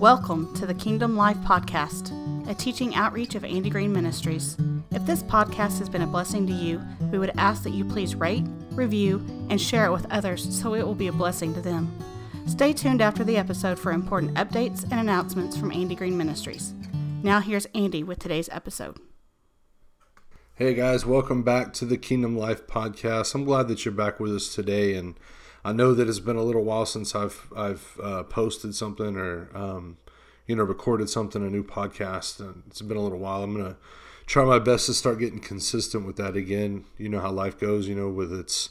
Welcome to the Kingdom Life Podcast, a teaching outreach of Andy Green Ministries. If this podcast has been a blessing to you, we would ask that you please rate, review, and share it with others so it will be a blessing to them. Stay tuned after the episode for important updates and announcements from Andy Green Ministries. Now, here's Andy with today's episode. Hey guys, welcome back to the Kingdom Life Podcast. I'm glad that you're back with us today, and I know that it's been a little while since I've I've uh, posted something or um, you know recorded something, a new podcast. And it's been a little while. I'm gonna try my best to start getting consistent with that again. You know how life goes. You know with its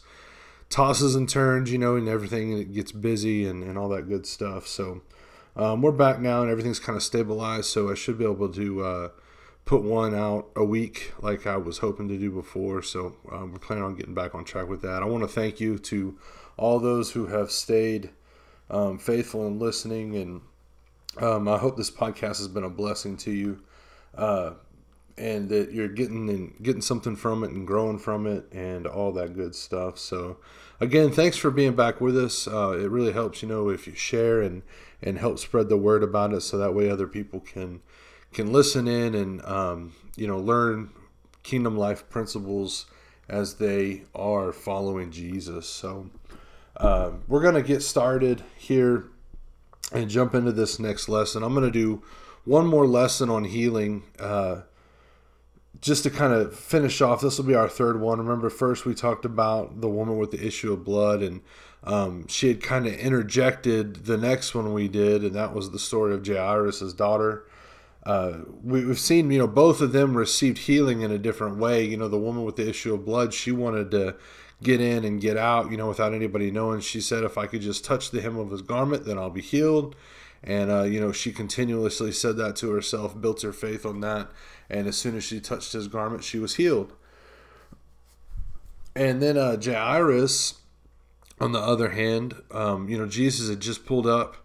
tosses and turns. You know and everything and it gets busy and, and all that good stuff. So um, we're back now and everything's kind of stabilized. So I should be able to. Uh, put one out a week like I was hoping to do before. So um, we're planning on getting back on track with that. I want to thank you to all those who have stayed um, faithful and listening. And um, I hope this podcast has been a blessing to you, uh, and that you're getting and getting something from it and growing from it and all that good stuff. So, again, thanks for being back with us. Uh, it really helps, you know, if you share and and help spread the word about it, so that way other people can can listen in and um, you know learn kingdom life principles as they are following Jesus. So um, we're going to get started here and jump into this next lesson. I'm going to do one more lesson on healing. Uh, just to kind of finish off, this will be our third one. Remember, first we talked about the woman with the issue of blood, and um, she had kind of interjected the next one we did, and that was the story of Jairus' daughter. Uh, we, have seen, you know, both of them received healing in a different way. You know, the woman with the issue of blood, she wanted to get in and get out, you know, without anybody knowing. She said, if I could just touch the hem of his garment, then I'll be healed. And, uh, you know, she continuously said that to herself, built her faith on that. And as soon as she touched his garment, she was healed. And then uh, Jairus, on the other hand, um, you know, Jesus had just pulled up.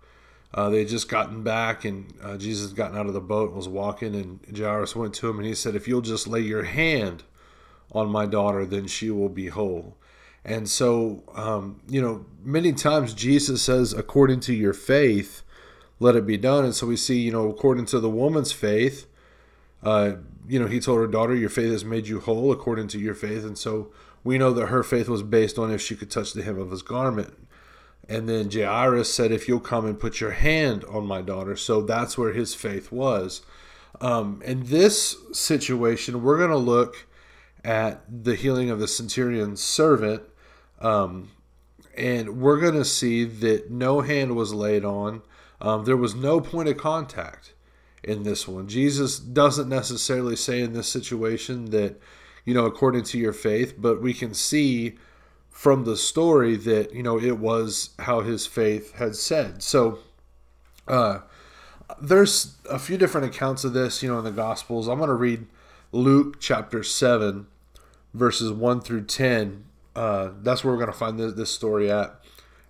Uh, they had just gotten back, and uh, Jesus had gotten out of the boat and was walking. And Jairus went to him and he said, If you'll just lay your hand on my daughter, then she will be whole. And so, um, you know, many times Jesus says, according to your faith, let it be done. And so we see, you know, according to the woman's faith, uh, you know, he told her daughter, your faith has made you whole according to your faith. And so we know that her faith was based on if she could touch the hem of his garment. And then Jairus said, if you'll come and put your hand on my daughter. So that's where his faith was. Um, in this situation, we're going to look at the healing of the centurion's servant um, and we're going to see that no hand was laid on. Um, there was no point of contact in this one. Jesus doesn't necessarily say in this situation that, you know, according to your faith, but we can see from the story that, you know, it was how his faith had said. So, uh, there's a few different accounts of this, you know, in the Gospels. I'm going to read Luke chapter 7, verses 1 through 10 uh, that's where we're going to find this, this story at.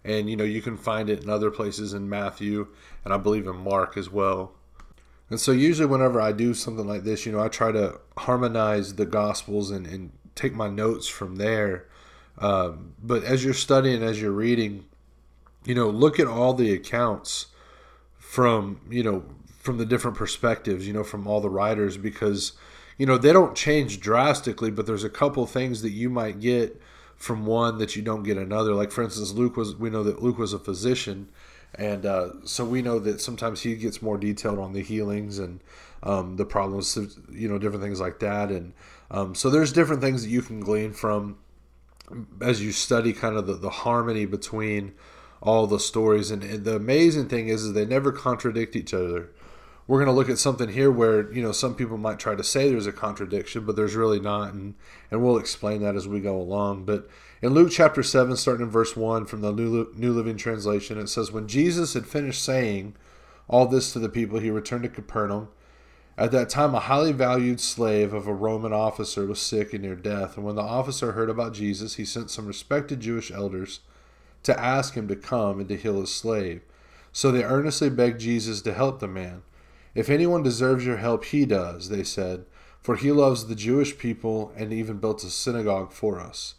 And, you know, you can find it in other places in Matthew and I believe in Mark as well. And so, usually, whenever I do something like this, you know, I try to harmonize the Gospels and, and take my notes from there. Um, but as you're studying, as you're reading, you know, look at all the accounts from, you know, from the different perspectives, you know, from all the writers, because, you know, they don't change drastically, but there's a couple things that you might get from one that you don't get another. Like for instance, Luke was we know that Luke was a physician, and uh, so we know that sometimes he gets more detailed on the healings and um, the problems, you know, different things like that. And um, so there's different things that you can glean from as you study kind of the, the harmony between all the stories. And, and the amazing thing is, is they never contradict each other we're going to look at something here where you know some people might try to say there's a contradiction but there's really not and and we'll explain that as we go along. But in luke chapter 7 starting in verse 1 from the new, new living translation it says when jesus had finished saying all this to the people he returned to capernaum. At that time a highly valued slave of a roman officer was sick and near death. And when the officer heard about jesus he sent some respected jewish elders to ask him to come and to heal his slave. So they earnestly begged jesus to help the man if anyone deserves your help, he does, they said, for he loves the Jewish people and even built a synagogue for us.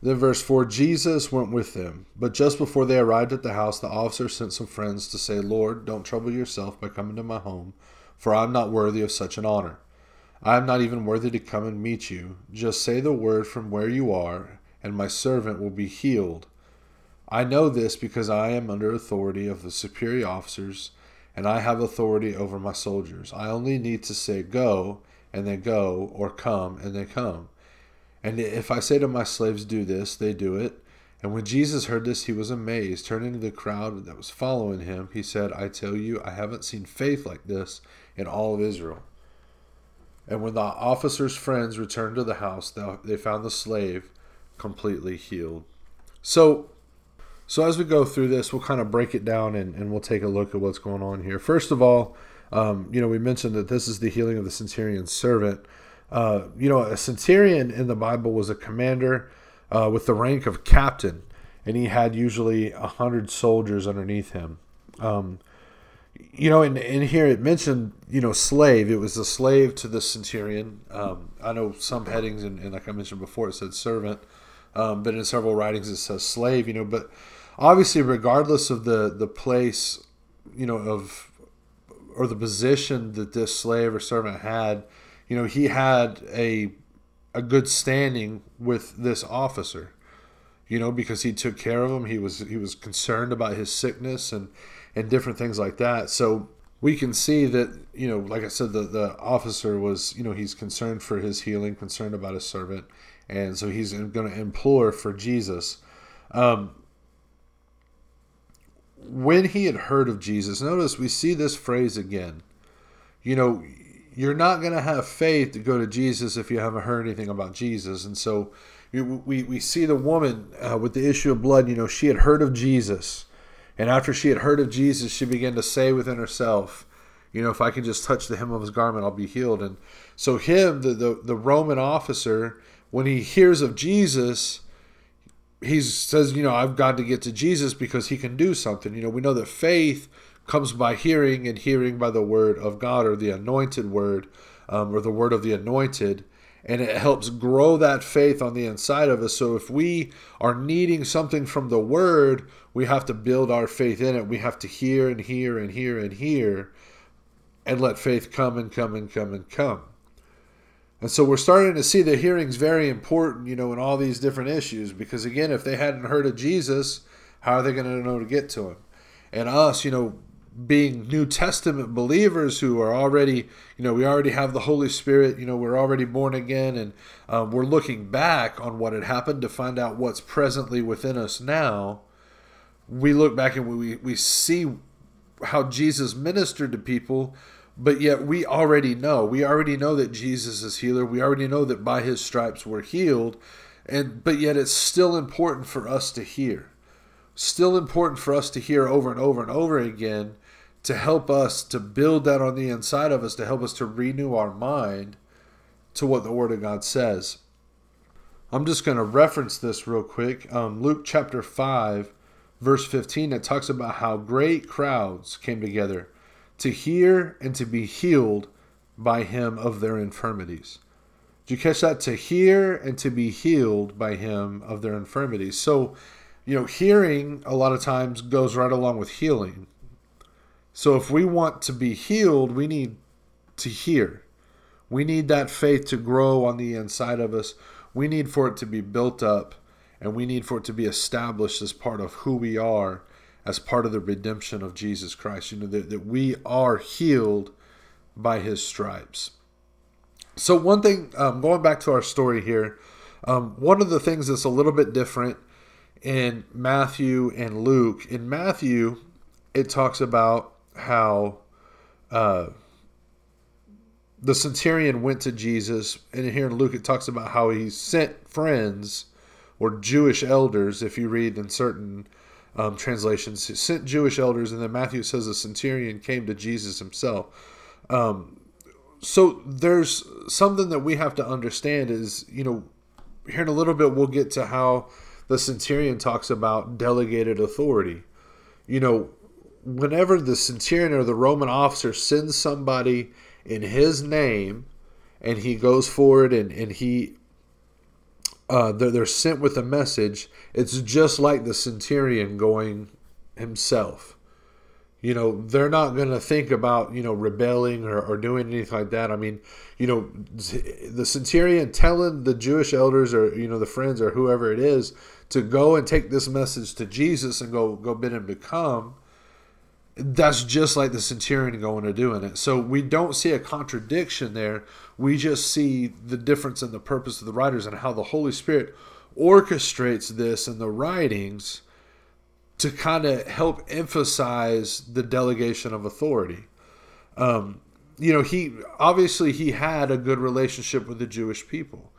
Then, verse 4 Jesus went with them. But just before they arrived at the house, the officer sent some friends to say, Lord, don't trouble yourself by coming to my home, for I am not worthy of such an honor. I am not even worthy to come and meet you. Just say the word from where you are, and my servant will be healed. I know this because I am under authority of the superior officers, and I have authority over my soldiers. I only need to say, Go, and they go, or Come, and they come. And if I say to my slaves, Do this, they do it. And when Jesus heard this, he was amazed. Turning to the crowd that was following him, he said, I tell you, I haven't seen faith like this in all of Israel. And when the officer's friends returned to the house, they found the slave completely healed. So, so as we go through this, we'll kind of break it down and, and we'll take a look at what's going on here. First of all, um, you know, we mentioned that this is the healing of the centurion's servant. Uh, you know, a centurion in the Bible was a commander uh, with the rank of captain, and he had usually a hundred soldiers underneath him. Um, you know, in, in here it mentioned, you know, slave. It was a slave to the centurion. Um, I know some headings, and, and, like I mentioned before, it said servant, um, but in several writings it says slave. You know, but obviously, regardless of the the place, you know, of or the position that this slave or servant had, you know, he had a a good standing with this officer. You know, because he took care of him. He was he was concerned about his sickness and and different things like that. So we can see that you know, like I said, the the officer was you know he's concerned for his healing, concerned about his servant, and so he's going to implore for Jesus. Um, when he had heard of Jesus, notice we see this phrase again. You know, you're not going to have faith to go to Jesus if you haven't heard anything about Jesus. And so we, we see the woman uh, with the issue of blood, you know, she had heard of Jesus. And after she had heard of Jesus, she began to say within herself, you know, if I can just touch the hem of his garment, I'll be healed. And so, him, the, the, the Roman officer, when he hears of Jesus, he says, you know, I've got to get to Jesus because he can do something. You know, we know that faith comes by hearing, and hearing by the word of God or the anointed word um, or the word of the anointed. And it helps grow that faith on the inside of us. So if we are needing something from the word, we have to build our faith in it. We have to hear and hear and hear and hear and let faith come and come and come and come. And so we're starting to see the hearing's very important, you know, in all these different issues. Because again, if they hadn't heard of Jesus, how are they going to know to get to him? And us, you know, being New Testament believers who are already, you know, we already have the Holy Spirit, you know, we're already born again, and um, we're looking back on what had happened to find out what's presently within us now. We look back and we, we see how Jesus ministered to people, but yet we already know. We already know that Jesus is healer. We already know that by his stripes we're healed. And but yet it's still important for us to hear. Still important for us to hear over and over and over again to help us to build that on the inside of us, to help us to renew our mind to what the Word of God says. I'm just going to reference this real quick. Um, Luke chapter 5, verse 15, it talks about how great crowds came together to hear and to be healed by him of their infirmities. Did you catch that? To hear and to be healed by him of their infirmities. So, you know, hearing a lot of times goes right along with healing. So if we want to be healed, we need to hear. We need that faith to grow on the inside of us. We need for it to be built up and we need for it to be established as part of who we are, as part of the redemption of Jesus Christ. You know, that, that we are healed by his stripes. So, one thing, um, going back to our story here, um, one of the things that's a little bit different in Matthew and Luke, in Matthew, it talks about how uh, the centurion went to Jesus, and here in Luke it talks about how he sent friends or Jewish elders, if you read in certain um, translations, sent Jewish elders, and then Matthew says the centurion came to Jesus himself. Um, so there's something that we have to understand is, you know, here in a little bit we'll get to how the centurion talks about delegated authority. You know, whenever the centurion or the Roman officer sends somebody in his name and he goes forward and, and he uh, they're, they're sent with a message. It's just like the centurion going himself. You know, they're not going to think about, you know, rebelling or, or doing anything like that. I mean, you know, the centurion telling the Jewish elders or, you know, the friends or whoever it is to go and take this message to Jesus and go, go bid him to come that's just like the centurion going to doing it. So we don't see a contradiction there. We just see the difference in the purpose of the writers and how the Holy Spirit orchestrates this in the writings to kind of help emphasize the delegation of authority. Um, you know, he obviously he had a good relationship with the Jewish people.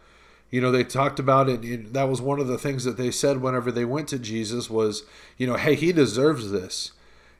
You know, they talked about it. That was one of the things that they said whenever they went to Jesus was, you know, hey, he deserves this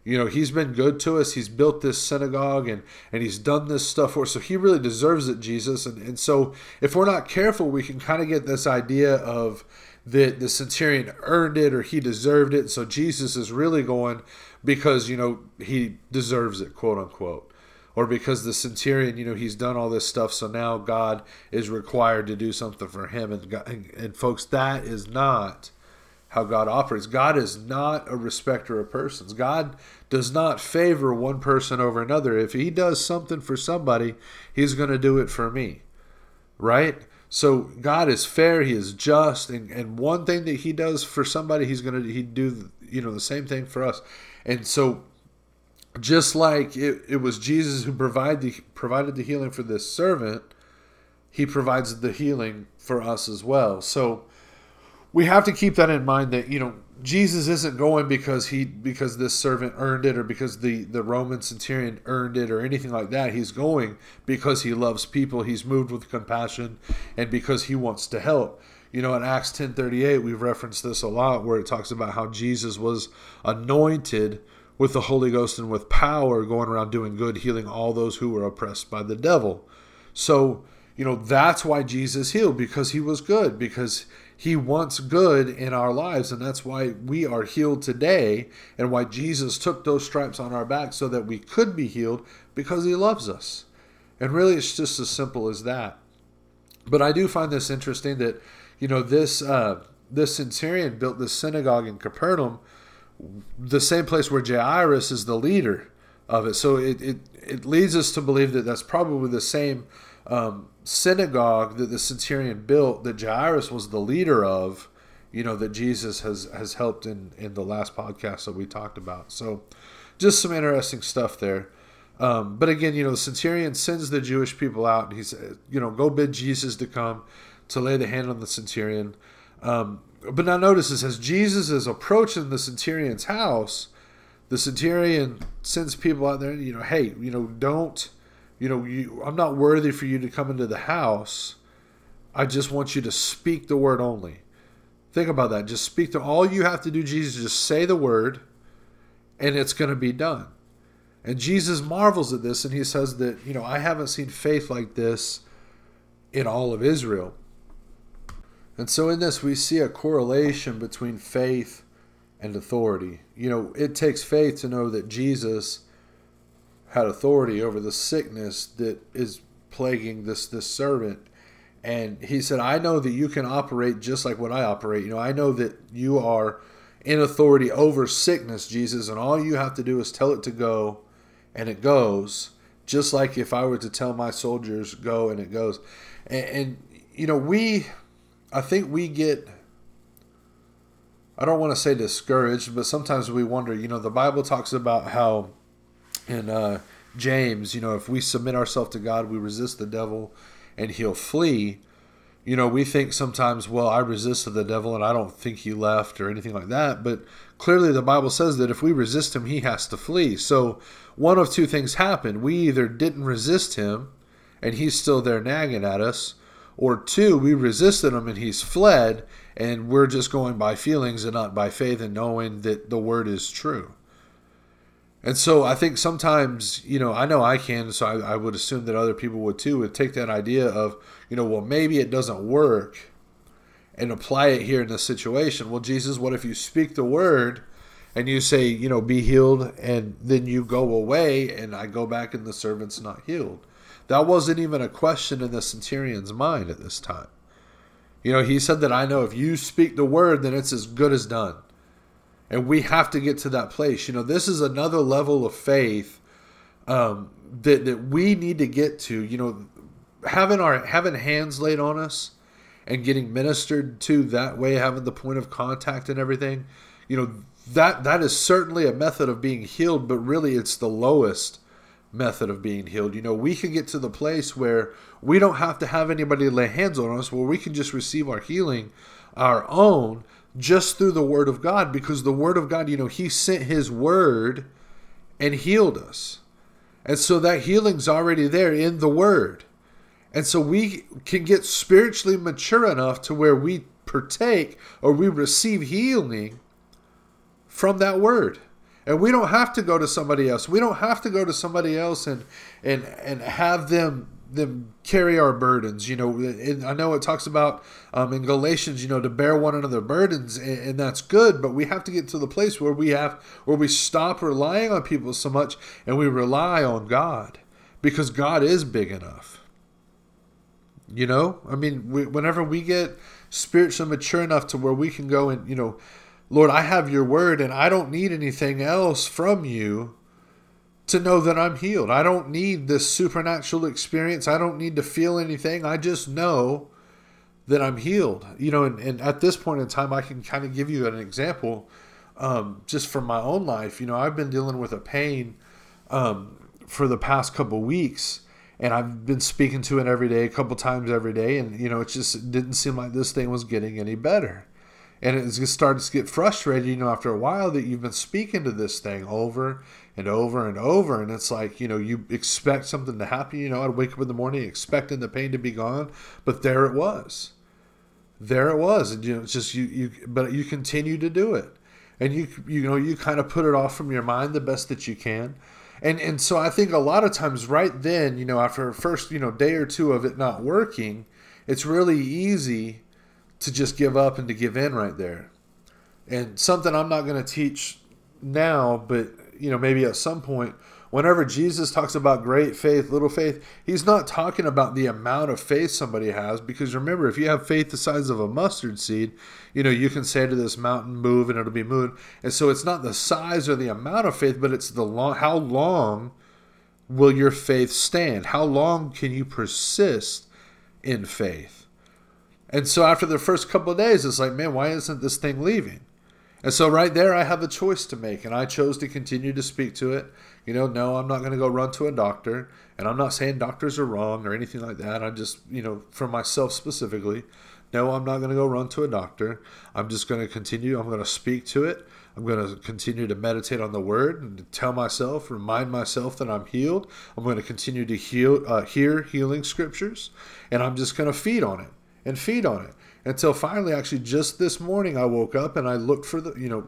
you know, he's been good to us. He's built this synagogue and, and he's done this stuff for us. So he really deserves it, Jesus. And, and so if we're not careful, we can kind of get this idea of that the centurion earned it or he deserved it. So Jesus is really going because, you know, he deserves it, quote unquote. Or because the centurion, you know, he's done all this stuff. So now God is required to do something for him. And, and, and folks, that is not how God operates. God is not a respecter of persons. God does not favor one person over another. If he does something for somebody, he's going to do it for me. Right? So God is fair, he is just, and, and one thing that he does for somebody, he's going to he do you know the same thing for us. And so just like it, it was Jesus who provided the, provided the healing for this servant, he provides the healing for us as well. So we have to keep that in mind that you know Jesus isn't going because he because this servant earned it or because the the Roman centurion earned it or anything like that. He's going because he loves people. He's moved with compassion and because he wants to help. You know, in Acts 10:38, we've referenced this a lot where it talks about how Jesus was anointed with the Holy Ghost and with power going around doing good, healing all those who were oppressed by the devil. So, you know, that's why Jesus healed because he was good because he wants good in our lives, and that's why we are healed today, and why Jesus took those stripes on our back so that we could be healed because He loves us. And really, it's just as simple as that. But I do find this interesting that, you know, this uh, this centurion built this synagogue in Capernaum, the same place where Jairus is the leader of it. So it, it, it leads us to believe that that's probably the same um, synagogue that the centurion built that Jairus was the leader of, you know, that Jesus has has helped in in the last podcast that we talked about. So just some interesting stuff there. Um, but again, you know, the centurion sends the Jewish people out and he says, you know, go bid Jesus to come to lay the hand on the centurion. Um, but now notice this as Jesus is approaching the centurion's house, the centurion sends people out there, you know, hey, you know, don't you know, you, I'm not worthy for you to come into the house. I just want you to speak the word only. Think about that. Just speak to all you have to do, Jesus, just say the word and it's going to be done. And Jesus marvels at this and he says that, you know, I haven't seen faith like this in all of Israel. And so in this, we see a correlation between faith and authority. You know, it takes faith to know that Jesus had authority over the sickness that is plaguing this this servant. And he said i know that you can operate just like what i operate. You know i know that you are in authority over sickness jesus and all you have to do is tell it to go and it goes just like if i were to tell my soldiers go and it goes. And, and you know we i think we get i don't want to say discouraged but sometimes we wonder you know the bible talks about how in uh, James, you know, if we submit ourselves to God, we resist the devil and he'll flee. You know, we think sometimes, well, I resisted the devil and I don't think he left or anything like that. But clearly the Bible says that if we resist him, he has to flee. So one of two things happened. We either didn't resist him and he's still there nagging at us, or two, we resisted him and he's fled and we're just going by feelings and not by faith and knowing that the word is true. And so I think sometimes, you know, I know I can, so I, I, would assume that other people would too, would take that idea of, you know, well, maybe it doesn't work and apply it here in this situation. Well, Jesus, what if you speak the word and you say, you know, be healed, and then you go away and I go back and the servant's not healed? That wasn't even a question in the centurion's mind at this time. You know, he said that I know if you speak the word, then it's as good as done. And we have to get to that place. You know, this is another level of faith um, that that we need to get to. You know, having our having hands laid on us and getting ministered to that way, having the point of contact and everything. You know, that that is certainly a method of being healed, but really it's the lowest method of being healed. You know, we can get to the place where we don't have to have anybody lay hands on us, where we can just receive our healing our own just through the word of God because the word of God, you know, he sent his word and healed us. And so that healing's already there in the word. And so we can get spiritually mature enough to where we partake or we receive healing from that word. And we don't have to go to somebody else. We don't have to go to somebody else and and and have them them carry our burdens. You know, I know it talks about um, in Galatians, you know, to bear one another burdens, and, and, that's good. But we have to get to the place where we have where we stop relying on people so much and we rely on God because God is big enough. You know, I mean, we, whenever we get spiritually mature enough to where we can go and you know Lord, I have your word and I don't need anything else from you to know that I'm healed. I don't need this supernatural experience. I don't need to feel anything. I just know that I'm healed. You know, and, and at this point in time, I can kind of give you an example um, just from my own life. You know, I've been dealing with a pain um, for the past couple weeks. And I've been speaking to it every day, a couple times every day, and you know, it just didn't seem like this thing was getting any better and it starts to get frustrated you know after a while that you've been speaking to this thing over and over and over. And it's like you know you expect something to happen. You know i'd wake up in the morning expecting the pain to be gone but there it was. There it was. And you know it's just you you but you continue to do it. And you you know you kind of put it off from your mind the best that you can. And and so i think a lot of times right then you know after first you know day or two of it not working it's really easy to just give up and to give in right there. And something I'm not going to teach now, but you know, maybe at some point, whenever Jesus talks about great faith, little faith, he's not talking about the amount of faith somebody has. Because remember, if you have faith the size of a mustard seed, you know, you can say to this mountain, move, and it'll be moved. And so it's not the size or the amount of faith, but it's the long, how long will your faith stand? How long can you persist in faith? And so after the first couple of days, it's like, man, why isn't this thing leaving? And so right there, I have a choice to make, and I chose to continue to speak to it. You know, no, I'm not going to go run to a doctor, and I'm not saying doctors are wrong or anything like that. I'm just, you know, for myself specifically, no, I'm not going to go run to a doctor. I'm just going to continue. I'm going to speak to it. I'm going to continue to meditate on the word and tell myself, remind myself that I'm healed. I'm going to continue to heal, uh, hear healing scriptures, and I'm just going to feed on it and feed on it. Until finally actually just this morning i woke up and i looked for the you know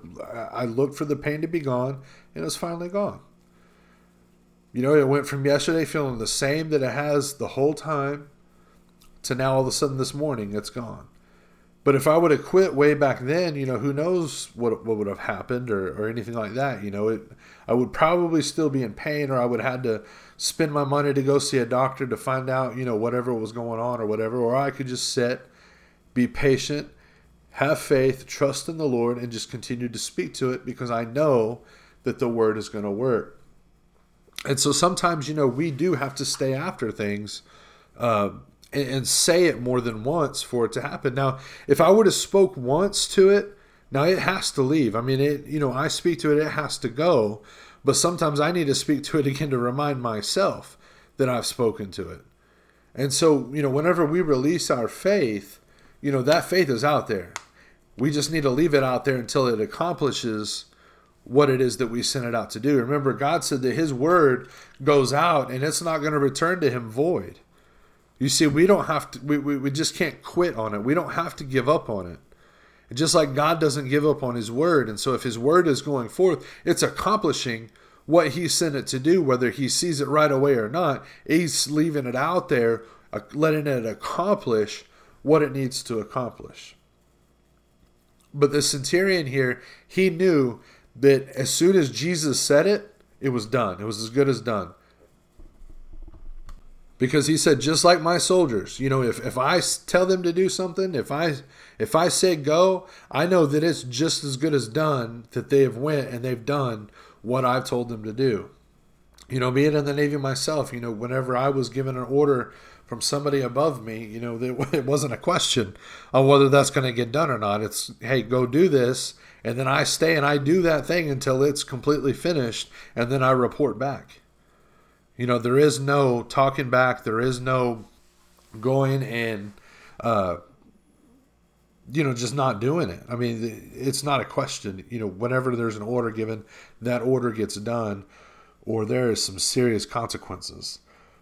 i looked for the pain to be gone and it's finally gone. You know it went from yesterday feeling the same that it has the whole time to now all of a sudden this morning it's gone. But if i would have quit way back then you know who knows what, what would have happened or, or anything like that you know it i would probably still be in pain or i would have had to spend my money to go see a doctor to find out, you know, whatever was going on or whatever, or I could just sit, be patient, have faith, trust in the Lord, and just continue to speak to it because I know that the word is going to work. And so sometimes, you know, we do have to stay after things uh, and, and say it more than once for it to happen. Now, if I would have spoke once to it, now it has to leave. I mean, it, you know, I speak to it, it has to go. But sometimes I need to speak to it again to remind myself that I've spoken to it. And so, you know, whenever we release our faith, you know, that faith is out there. We just need to leave it out there until it accomplishes what it is that we sent it out to do. Remember, God said that His word goes out and it's not going to return to Him void. You see, we don't have to, we, we, we just can't quit on it. We don't have to give up on it. Just like God doesn't give up on his word. And so if his word is going forth, it's accomplishing what he sent it to do, whether he sees it right away or not. He's leaving it out there, uh, letting it accomplish what it needs to accomplish. But the centurion here, he knew that as soon as Jesus said it, it was done. It was as good as done. Because he said just like my soldiers you know if, if i tell them to do something if i if i say go i know that it's just as good as done that they have went and they've done what i've told them to do. You know being in the navy myself you know whenever i was given an order from somebody above me you know it wasn't a question on whether that's going to get done or not. It's hey go do this and then i stay and i do that thing until it's completely finished and then i report back you know, there is no talking back. There is no going and, uh, you know, just not doing it. I mean, it's not a question. You know, whenever there's an order given, that order gets done, or there is some serious consequences.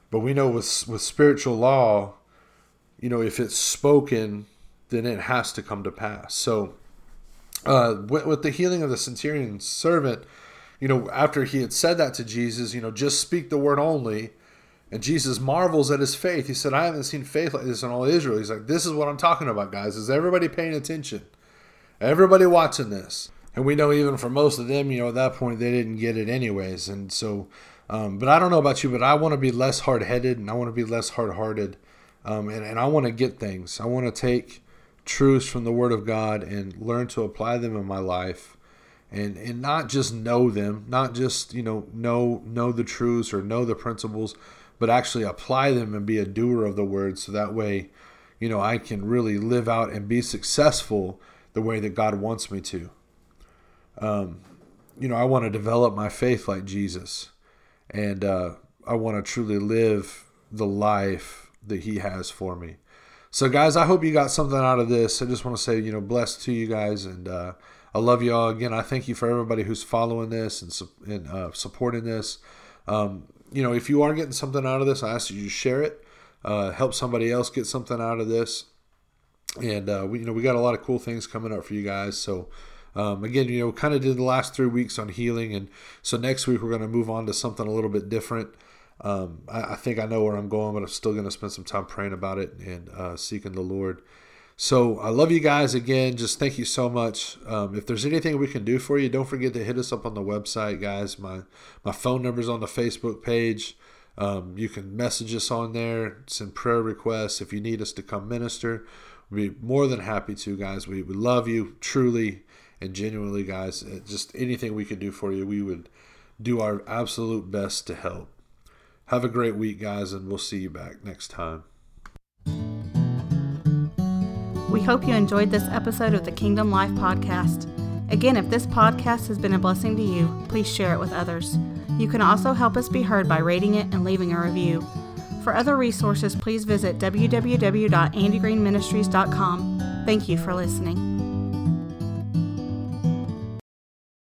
But we know with with spiritual law, you know, if it's spoken, then it has to come to pass. So, uh, with, with the healing of the centurion servant, you know, after he had said that to Jesus, you know, just speak the word only. And Jesus marvels at his faith. He said, I haven't seen faith like this in all Israel. He's like, this is what I'm talking about, guys. Is everybody paying attention? Everybody watching this. And we know even for most of them, you know, at that point, they didn't get it anyways. And so, um, but I don't know about you, but I want to be less hard headed and I want to be less hard hearted. Um, and, and I want to get things. I want to take truths from the Word of God and learn to apply them in my life and and not just know them, not just you know know know the truths or know the principles, but actually apply them and be a doer of the word. So that way, you know, I can really live out and be successful the way that God wants me to. Um, you know, I want to develop my faith like Jesus, and uh, I want to truly live the life that He has for me. So, guys, I hope you got something out of this. I just want to say, you know, blessed to you guys, and uh, I love you all again. I thank you for everybody who's following this and, and uh, supporting this. Um, you know, if you are getting something out of this, I ask you to share it, uh, help somebody else get something out of this. And uh, we, you know, we got a lot of cool things coming up for you guys. So, um, again, you know, kind of did the last three weeks on healing, and so next week we're going to move on to something a little bit different. Um, I, I, think I know where I'm going, but I'm still going to spend some time praying about it and uh, seeking the Lord. So I love you guys again. Just thank you so much. Um, if there's anything we can do for you, don't forget to hit us up on the website, guys. My my phone number's on the Facebook page. Um, you can message us on there, send prayer requests. If you need us to come minister, we'd be more than happy to, guys. We, we love you truly and genuinely, guys. Uh, just anything we could do for you, we would do our absolute best to help. Have a great week, guys, and we'll see you back next time. We hope you enjoyed this episode of the Kingdom Life podcast. Again, if this podcast has been a blessing to you, please share it with others. You can also help us be heard by rating it and leaving a review. For other resources, please visit www.andygreenministries.com. Thank you for listening.